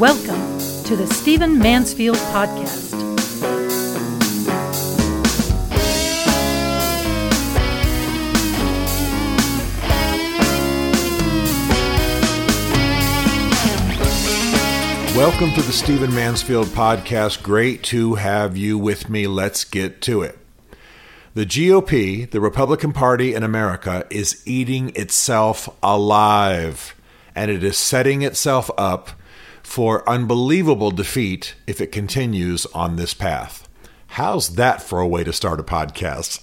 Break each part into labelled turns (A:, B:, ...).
A: Welcome to the Stephen Mansfield Podcast.
B: Welcome to the Stephen Mansfield Podcast. Great to have you with me. Let's get to it. The GOP, the Republican Party in America, is eating itself alive, and it is setting itself up for unbelievable defeat if it continues on this path. How's that for a way to start a podcast?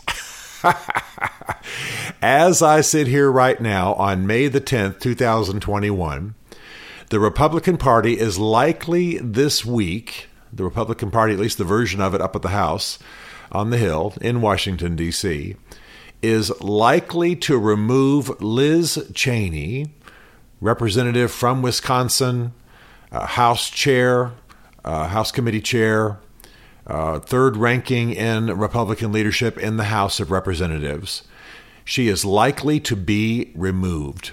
B: As I sit here right now on May the 10th, 2021, the Republican Party is likely this week, the Republican Party, at least the version of it up at the House on the Hill in Washington, D.C., is likely to remove Liz Cheney, representative from Wisconsin, House chair, uh, House committee chair, uh, third ranking in Republican leadership in the House of Representatives. She is likely to be removed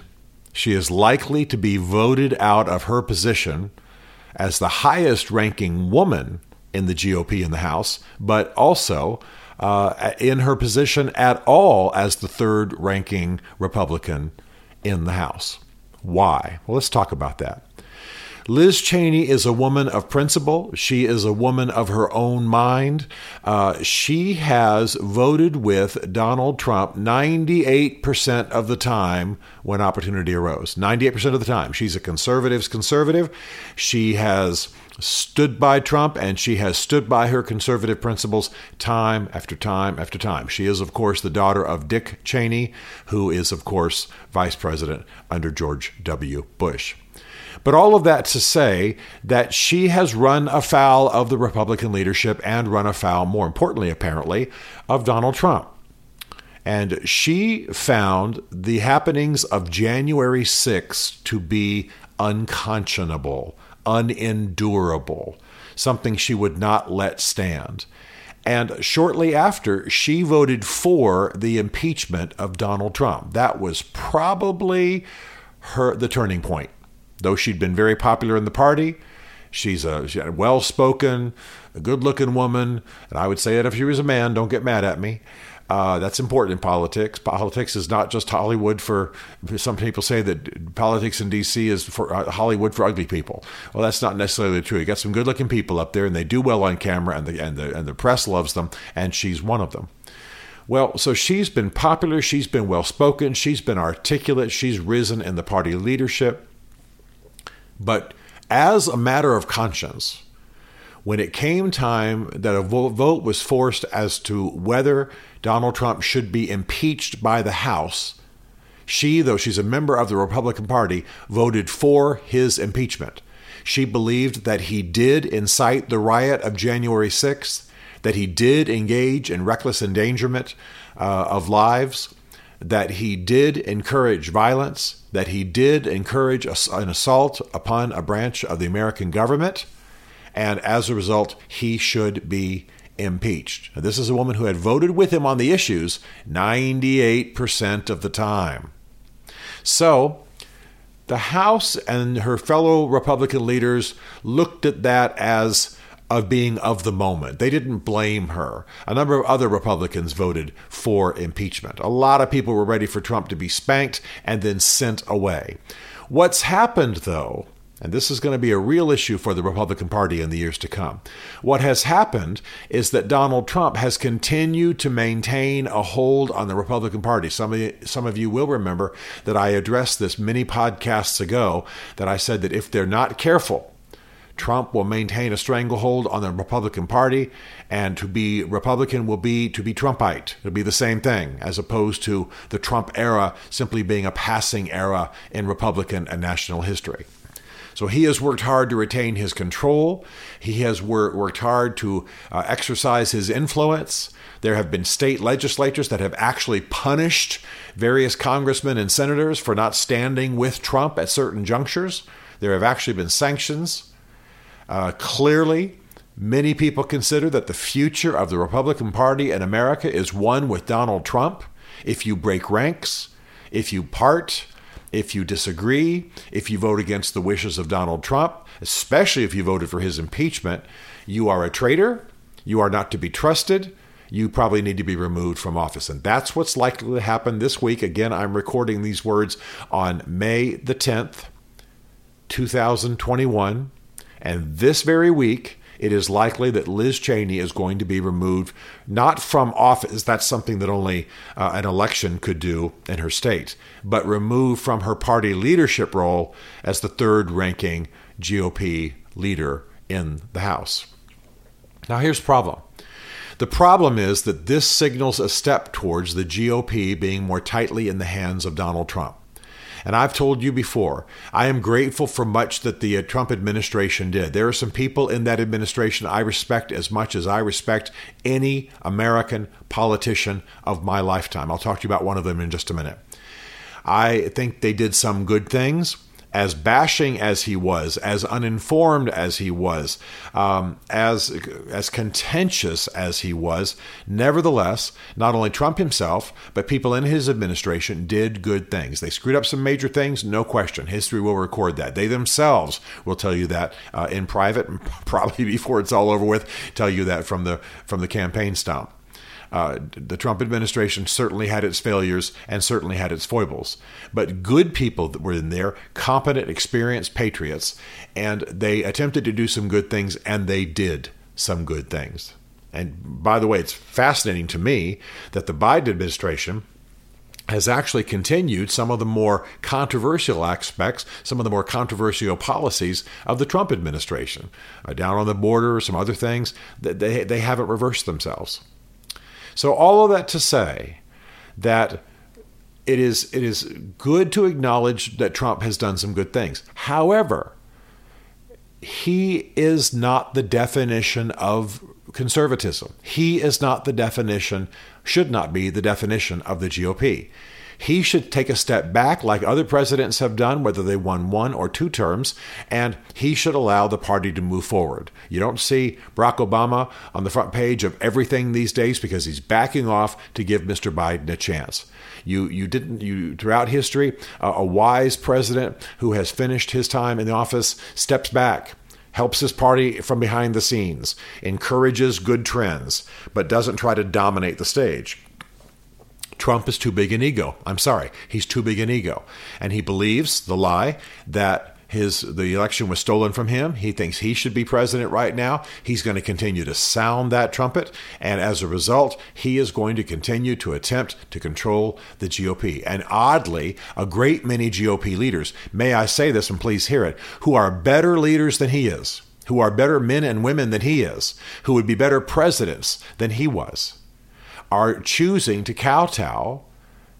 B: she is likely to be voted out of her position as the highest ranking woman in the GOP in the House, but also uh, in her position at all as the third ranking Republican in the House. Why? Well, let's talk about that. Liz Cheney is a woman of principle. She is a woman of her own mind. Uh, she has voted with Donald Trump 98% of the time when opportunity arose. 98% of the time. She's a conservative's conservative. She has stood by Trump and she has stood by her conservative principles time after time after time. She is, of course, the daughter of Dick Cheney, who is, of course, vice president under George W. Bush. But all of that to say that she has run afoul of the Republican leadership and run afoul, more importantly, apparently, of Donald Trump. And she found the happenings of January 6th to be unconscionable, unendurable, something she would not let stand. And shortly after, she voted for the impeachment of Donald Trump. That was probably her the turning point Though she'd been very popular in the party, she's a, she's a well spoken, a good looking woman. And I would say that if she was a man, don't get mad at me. Uh, that's important in politics. Politics is not just Hollywood for. Some people say that politics in D.C. is for uh, Hollywood for ugly people. Well, that's not necessarily true. You got some good-looking people up there, and they do well on camera, and the and the and the press loves them, and she's one of them. Well, so she's been popular. She's been well-spoken. She's been articulate. She's risen in the party leadership. But as a matter of conscience, when it came time that a vote was forced as to whether Donald Trump should be impeached by the House, she, though she's a member of the Republican Party, voted for his impeachment. She believed that he did incite the riot of January 6th, that he did engage in reckless endangerment uh, of lives, that he did encourage violence, that he did encourage an assault upon a branch of the American government, and as a result, he should be impeached. Now, this is a woman who had voted with him on the issues 98% of the time. So, the House and her fellow Republican leaders looked at that as of being of the moment. They didn't blame her. A number of other Republicans voted for impeachment. A lot of people were ready for Trump to be spanked and then sent away. What's happened, though, and this is going to be a real issue for the Republican Party in the years to come. What has happened is that Donald Trump has continued to maintain a hold on the Republican Party. Some of you, some of you will remember that I addressed this many podcasts ago that I said that if they're not careful, Trump will maintain a stranglehold on the Republican Party, and to be Republican will be to be Trumpite. It'll be the same thing, as opposed to the Trump era simply being a passing era in Republican and national history. So he has worked hard to retain his control. He has wor- worked hard to uh, exercise his influence. There have been state legislatures that have actually punished various congressmen and senators for not standing with Trump at certain junctures. There have actually been sanctions. Uh, clearly, many people consider that the future of the Republican Party in America is one with Donald Trump. If you break ranks, if you part, if you disagree, if you vote against the wishes of Donald Trump, especially if you voted for his impeachment, you are a traitor, you are not to be trusted, you probably need to be removed from office. And that's what's likely to happen this week. Again, I'm recording these words on May the 10th, 2021. And this very week, it is likely that Liz Cheney is going to be removed, not from office, that's something that only uh, an election could do in her state, but removed from her party leadership role as the third ranking GOP leader in the House. Now, here's the problem. The problem is that this signals a step towards the GOP being more tightly in the hands of Donald Trump. And I've told you before, I am grateful for much that the uh, Trump administration did. There are some people in that administration I respect as much as I respect any American politician of my lifetime. I'll talk to you about one of them in just a minute. I think they did some good things as bashing as he was, as uninformed as he was, um, as as contentious as he was, nevertheless, not only Trump himself, but people in his administration did good things. They screwed up some major things, no question. History will record that. They themselves will tell you that uh, in private, probably before it's all over with. Tell you that from the from the campaign stump. Uh, the Trump administration certainly had its failures and certainly had its foibles, but good people that were in there, competent, experienced patriots, and they attempted to do some good things, and they did some good things. And by the way, it's fascinating to me that the Biden administration has actually continued some of the more controversial aspects, some of the more controversial policies of the Trump administration. Uh, down on the border, some other things, that they, they haven't reversed themselves. So all of that to say that it is it is good to acknowledge that Trump has done some good things. However, he is not the definition of conservatism. He is not the definition, should not be the definition of the GOP. He should take a step back, like other presidents have done, whether they won one or two terms, and he should allow the party to move forward. You don't see Barack Obama on the front page of everything these days because he's backing off to give Mr. Biden a chance. You you didn't you throughout history uh, a wise president who has finished his time in the office steps back helps his party from behind the scenes, encourages good trends, but doesn't try to dominate the stage. Trump is too big an ego. I'm sorry, he's too big an ego, and he believes the lie that his the election was stolen from him. He thinks he should be president right now. He's going to continue to sound that trumpet, and as a result, he is going to continue to attempt to control the GOP. And oddly, a great many GOP leaders, may I say this and please hear it, who are better leaders than he is, who are better men and women than he is, who would be better presidents than he was are choosing to kowtow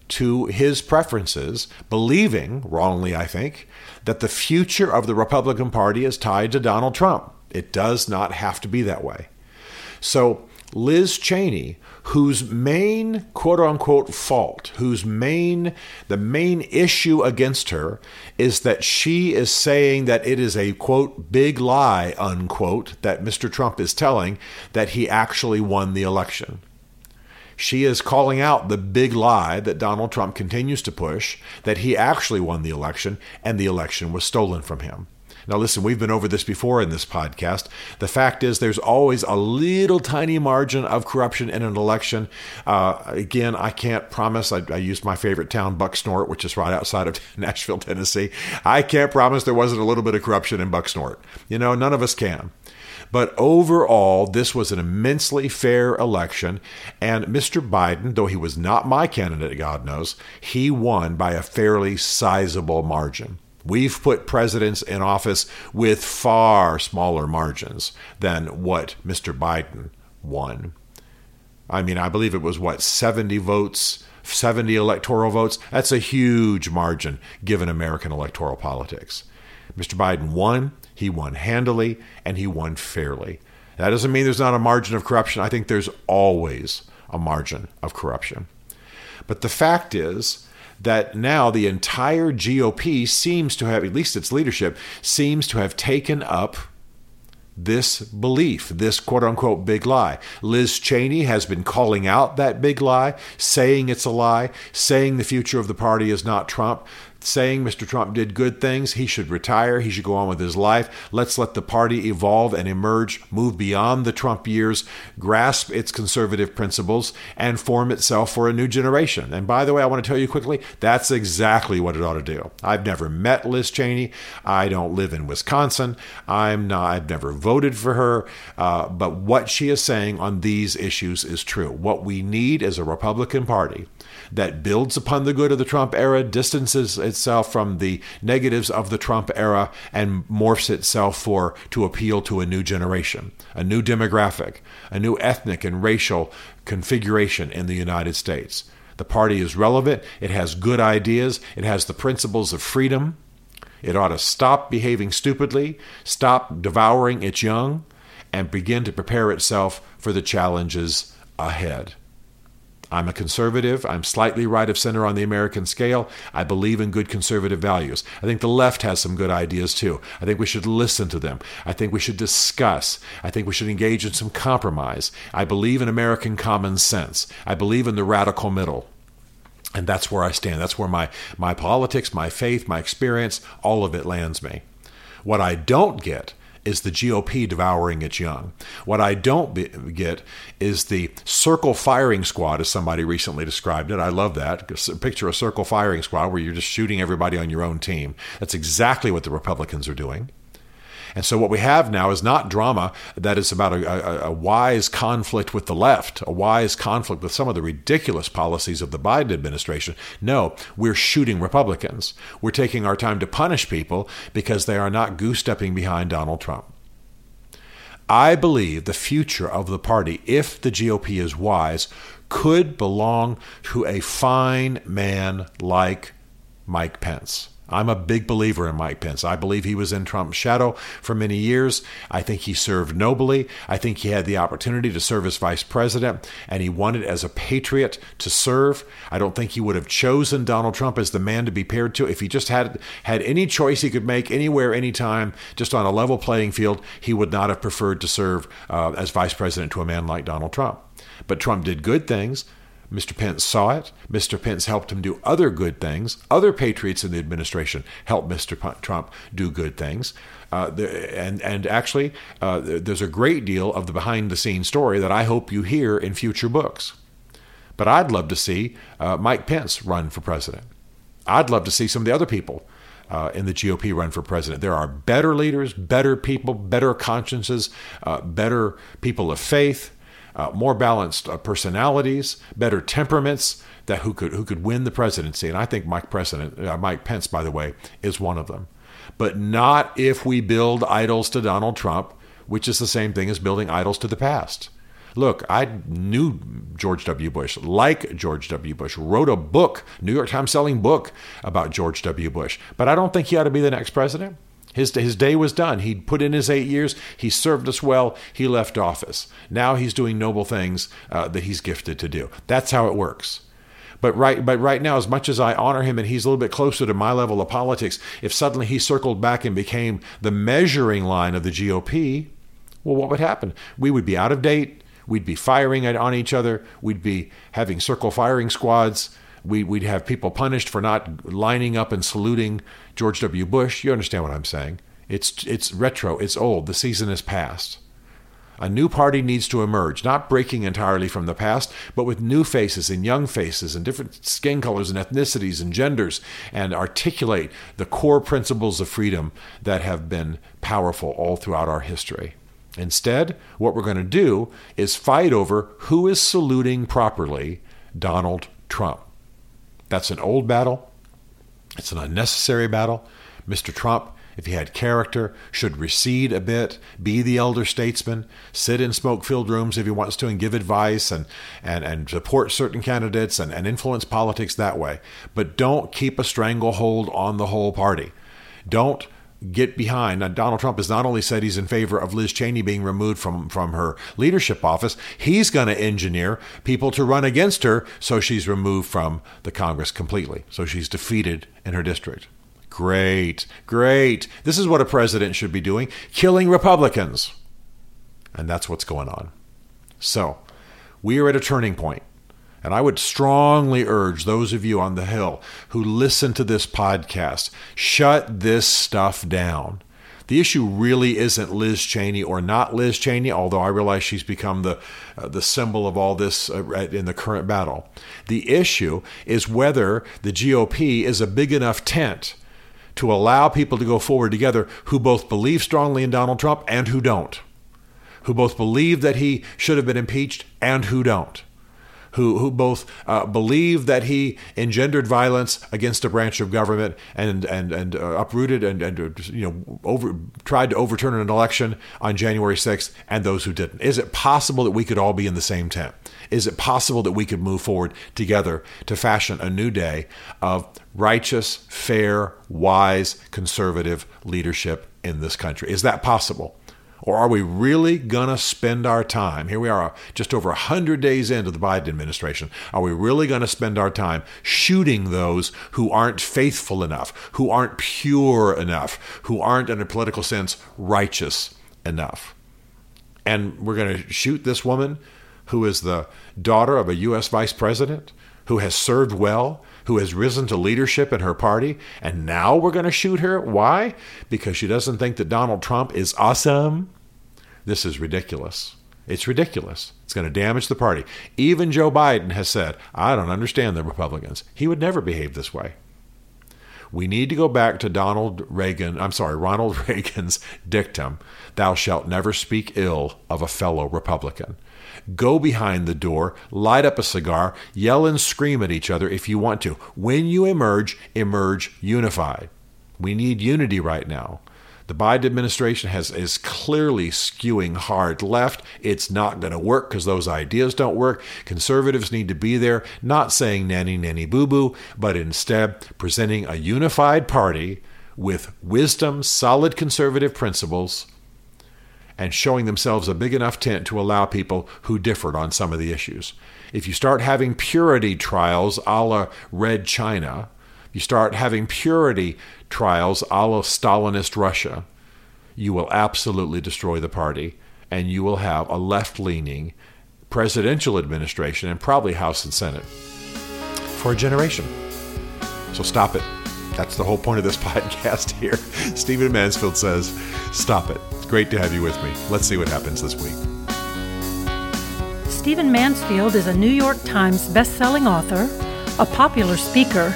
B: to his preferences, believing, wrongly I think, that the future of the Republican Party is tied to Donald Trump. It does not have to be that way. So, Liz Cheney, whose main quote unquote fault, whose main, the main issue against her is that she is saying that it is a quote big lie unquote that Mr. Trump is telling that he actually won the election. She is calling out the big lie that Donald Trump continues to push that he actually won the election and the election was stolen from him. Now, listen, we've been over this before in this podcast. The fact is, there's always a little tiny margin of corruption in an election. Uh, again, I can't promise. I, I used my favorite town, Bucksnort, which is right outside of Nashville, Tennessee. I can't promise there wasn't a little bit of corruption in Bucksnort. You know, none of us can. But overall, this was an immensely fair election. And Mr. Biden, though he was not my candidate, God knows, he won by a fairly sizable margin. We've put presidents in office with far smaller margins than what Mr. Biden won. I mean, I believe it was what, 70 votes, 70 electoral votes? That's a huge margin given American electoral politics. Mr. Biden won he won handily and he won fairly. That doesn't mean there's not a margin of corruption. I think there's always a margin of corruption. But the fact is that now the entire GOP seems to have, at least its leadership, seems to have taken up this belief, this quote unquote big lie. Liz Cheney has been calling out that big lie, saying it's a lie, saying the future of the party is not Trump saying Mr. Trump did good things. He should retire. He should go on with his life. Let's let the party evolve and emerge, move beyond the Trump years, grasp its conservative principles, and form itself for a new generation. And by the way, I want to tell you quickly that's exactly what it ought to do. I've never met Liz Cheney. I don't live in Wisconsin. I'm not, I've never voted for her. Uh, but what she is saying on these issues is true. What we need is a Republican Party that builds upon the good of the Trump era, distances itself from the negatives of the Trump era, and morphs itself for to appeal to a new generation, a new demographic, a new ethnic and racial configuration in the United States. The party is relevant, it has good ideas, it has the principles of freedom. It ought to stop behaving stupidly, stop devouring its young, and begin to prepare itself for the challenges ahead. I'm a conservative. I'm slightly right of center on the American scale. I believe in good conservative values. I think the left has some good ideas too. I think we should listen to them. I think we should discuss. I think we should engage in some compromise. I believe in American common sense. I believe in the radical middle. And that's where I stand. That's where my, my politics, my faith, my experience, all of it lands me. What I don't get is the GOP devouring its young. What I don't be, get is the circle firing squad, as somebody recently described it. I love that. Picture a circle firing squad where you're just shooting everybody on your own team. That's exactly what the Republicans are doing. And so what we have now is not drama that is about a, a, a, wise conflict with the left, a wise conflict with some of the ridiculous policies of the Biden administration. No, we're shooting Republicans. We're taking our time to punish people because they are not goose stepping behind Donald Trump. I believe the future of the party, if the GOP is wise, could belong to a fine man like Mike Pence. I'm a big believer in Mike Pence. I believe he was in Trump's shadow for many years. I think he served nobly. I think he had the opportunity to serve as vice president, and he wanted as a patriot to serve. I don't think he would have chosen Donald Trump as the man to be paired to if he just had had any choice he could make anywhere, anytime, just on a level playing field. He would not have preferred to serve uh, as vice president to a man like Donald Trump. But Trump did good things. Mr. Pence saw it. Mr. Pence helped him do other good things. Other patriots in the administration helped Mr. Trump do good things. Uh, and and actually, uh, there's a great deal of the behind the scenes story that I hope you hear in future books. But I'd love to see uh, Mike Pence run for president. I'd love to see some of the other people uh, in the GOP run for president. There are better leaders, better people, better consciences, uh, better people of faith uh, more balanced uh, personalities, better temperaments that who could who could win the presidency. And I think Mike President, uh, Mike Pence, by the way, is one of them. But not if we build idols to Donald Trump, which is the same thing as building idols to the past. Look, I knew George W. Bush, like George W. Bush, wrote a book, New York Times selling book about George W. Bush, but I don't think he ought to be the next president. His, his day was done. He'd put in his eight years. He served us well. He left office. Now he's doing noble things uh, that he's gifted to do. That's how it works. But right, but right now, as much as I honor him and he's a little bit closer to my level of politics, if suddenly he circled back and became the measuring line of the GOP, well, what would happen? We would be out of date. We'd be firing on each other. We'd be having circle firing squads. We, would have people punished for not lining up and saluting George W. Bush. You understand what I'm saying? It's, it's retro, it's old, the season is past. A new party needs to emerge, not breaking entirely from the past, but with new faces and young faces and different skin colors and ethnicities and genders, and articulate the core principles of freedom that have been powerful all throughout our history. Instead, what we're going to do is fight over who is saluting properly Donald Trump. That's an old battle. It's an unnecessary battle. Mr. Trump, if he had character, should recede a bit, be the elder statesman, sit in smoke filled rooms if he wants to and give advice and, and, and support certain candidates and, and influence politics that way. But don't keep a stranglehold on the whole party. Don't get behind. Now, Donald Trump has not only said he's in favor of Liz Cheney being removed from, from her leadership office, he's going to engineer people to run against her so she's removed from the Congress completely. So she's defeated in her district. Great, great. This is what a president should be doing killing Republicans. And that's what's going on. So, we are at a turning point. And I would strongly urge those of you on the Hill who listen to this podcast shut this stuff down. The issue really isn't Liz Cheney or not Liz Cheney, although I realize she's become the uh, the symbol of all this uh, in the current battle. The issue is whether the GOP is a big enough tent to allow people to go forward together who both believe strongly in Donald Trump and who don't, who both believe that he should have been impeached and who don't who, who both uh, believe that he engendered violence against a branch of government and and and uh, uprooted and and uh, you know over tried to overturn an election on January 6th, and those who didn't. Is it possible that we could all be in the same tent? Is it possible that we could move forward together to fashion a new day of righteous, fair, wise, conservative leadership in this country? Is that possible? Or are we really going to spend our time? Here we are, just over 100 days into the Biden administration. Are we really going to spend our time shooting those who aren't faithful enough, who aren't pure enough, who aren't, in a political sense, righteous enough? And we're going to shoot this woman who is the daughter of a U.S. vice president, who has served well, who has risen to leadership in her party, and now we're going to shoot her. Why? Because she doesn't think that Donald Trump is awesome. This is ridiculous. It's ridiculous. It's going to damage the party. Even Joe Biden has said, I don't understand the Republicans. He would never behave this way. We need to go back to Donald Reagan, I'm sorry, Ronald Reagan's dictum, thou shalt never speak ill of a fellow Republican. Go behind the door, light up a cigar, yell and scream at each other if you want to. When you emerge, emerge unified. We need unity right now. The Biden administration has is clearly skewing hard left. It's not going to work because those ideas don't work. Conservatives need to be there, not saying nanny nanny boo boo, but instead presenting a unified party with wisdom, solid conservative principles, and showing themselves a big enough tent to allow people who differed on some of the issues. If you start having purity trials a la Red China, you start having purity trials a la Stalinist Russia, you will absolutely destroy the party and you will have a left leaning presidential administration and probably House and Senate for a generation. So stop it. That's the whole point of this podcast here. Stephen Mansfield says, Stop it. Great to have you with me. Let's see what happens this week.
A: Stephen Mansfield is a New York Times best-selling author, a popular speaker,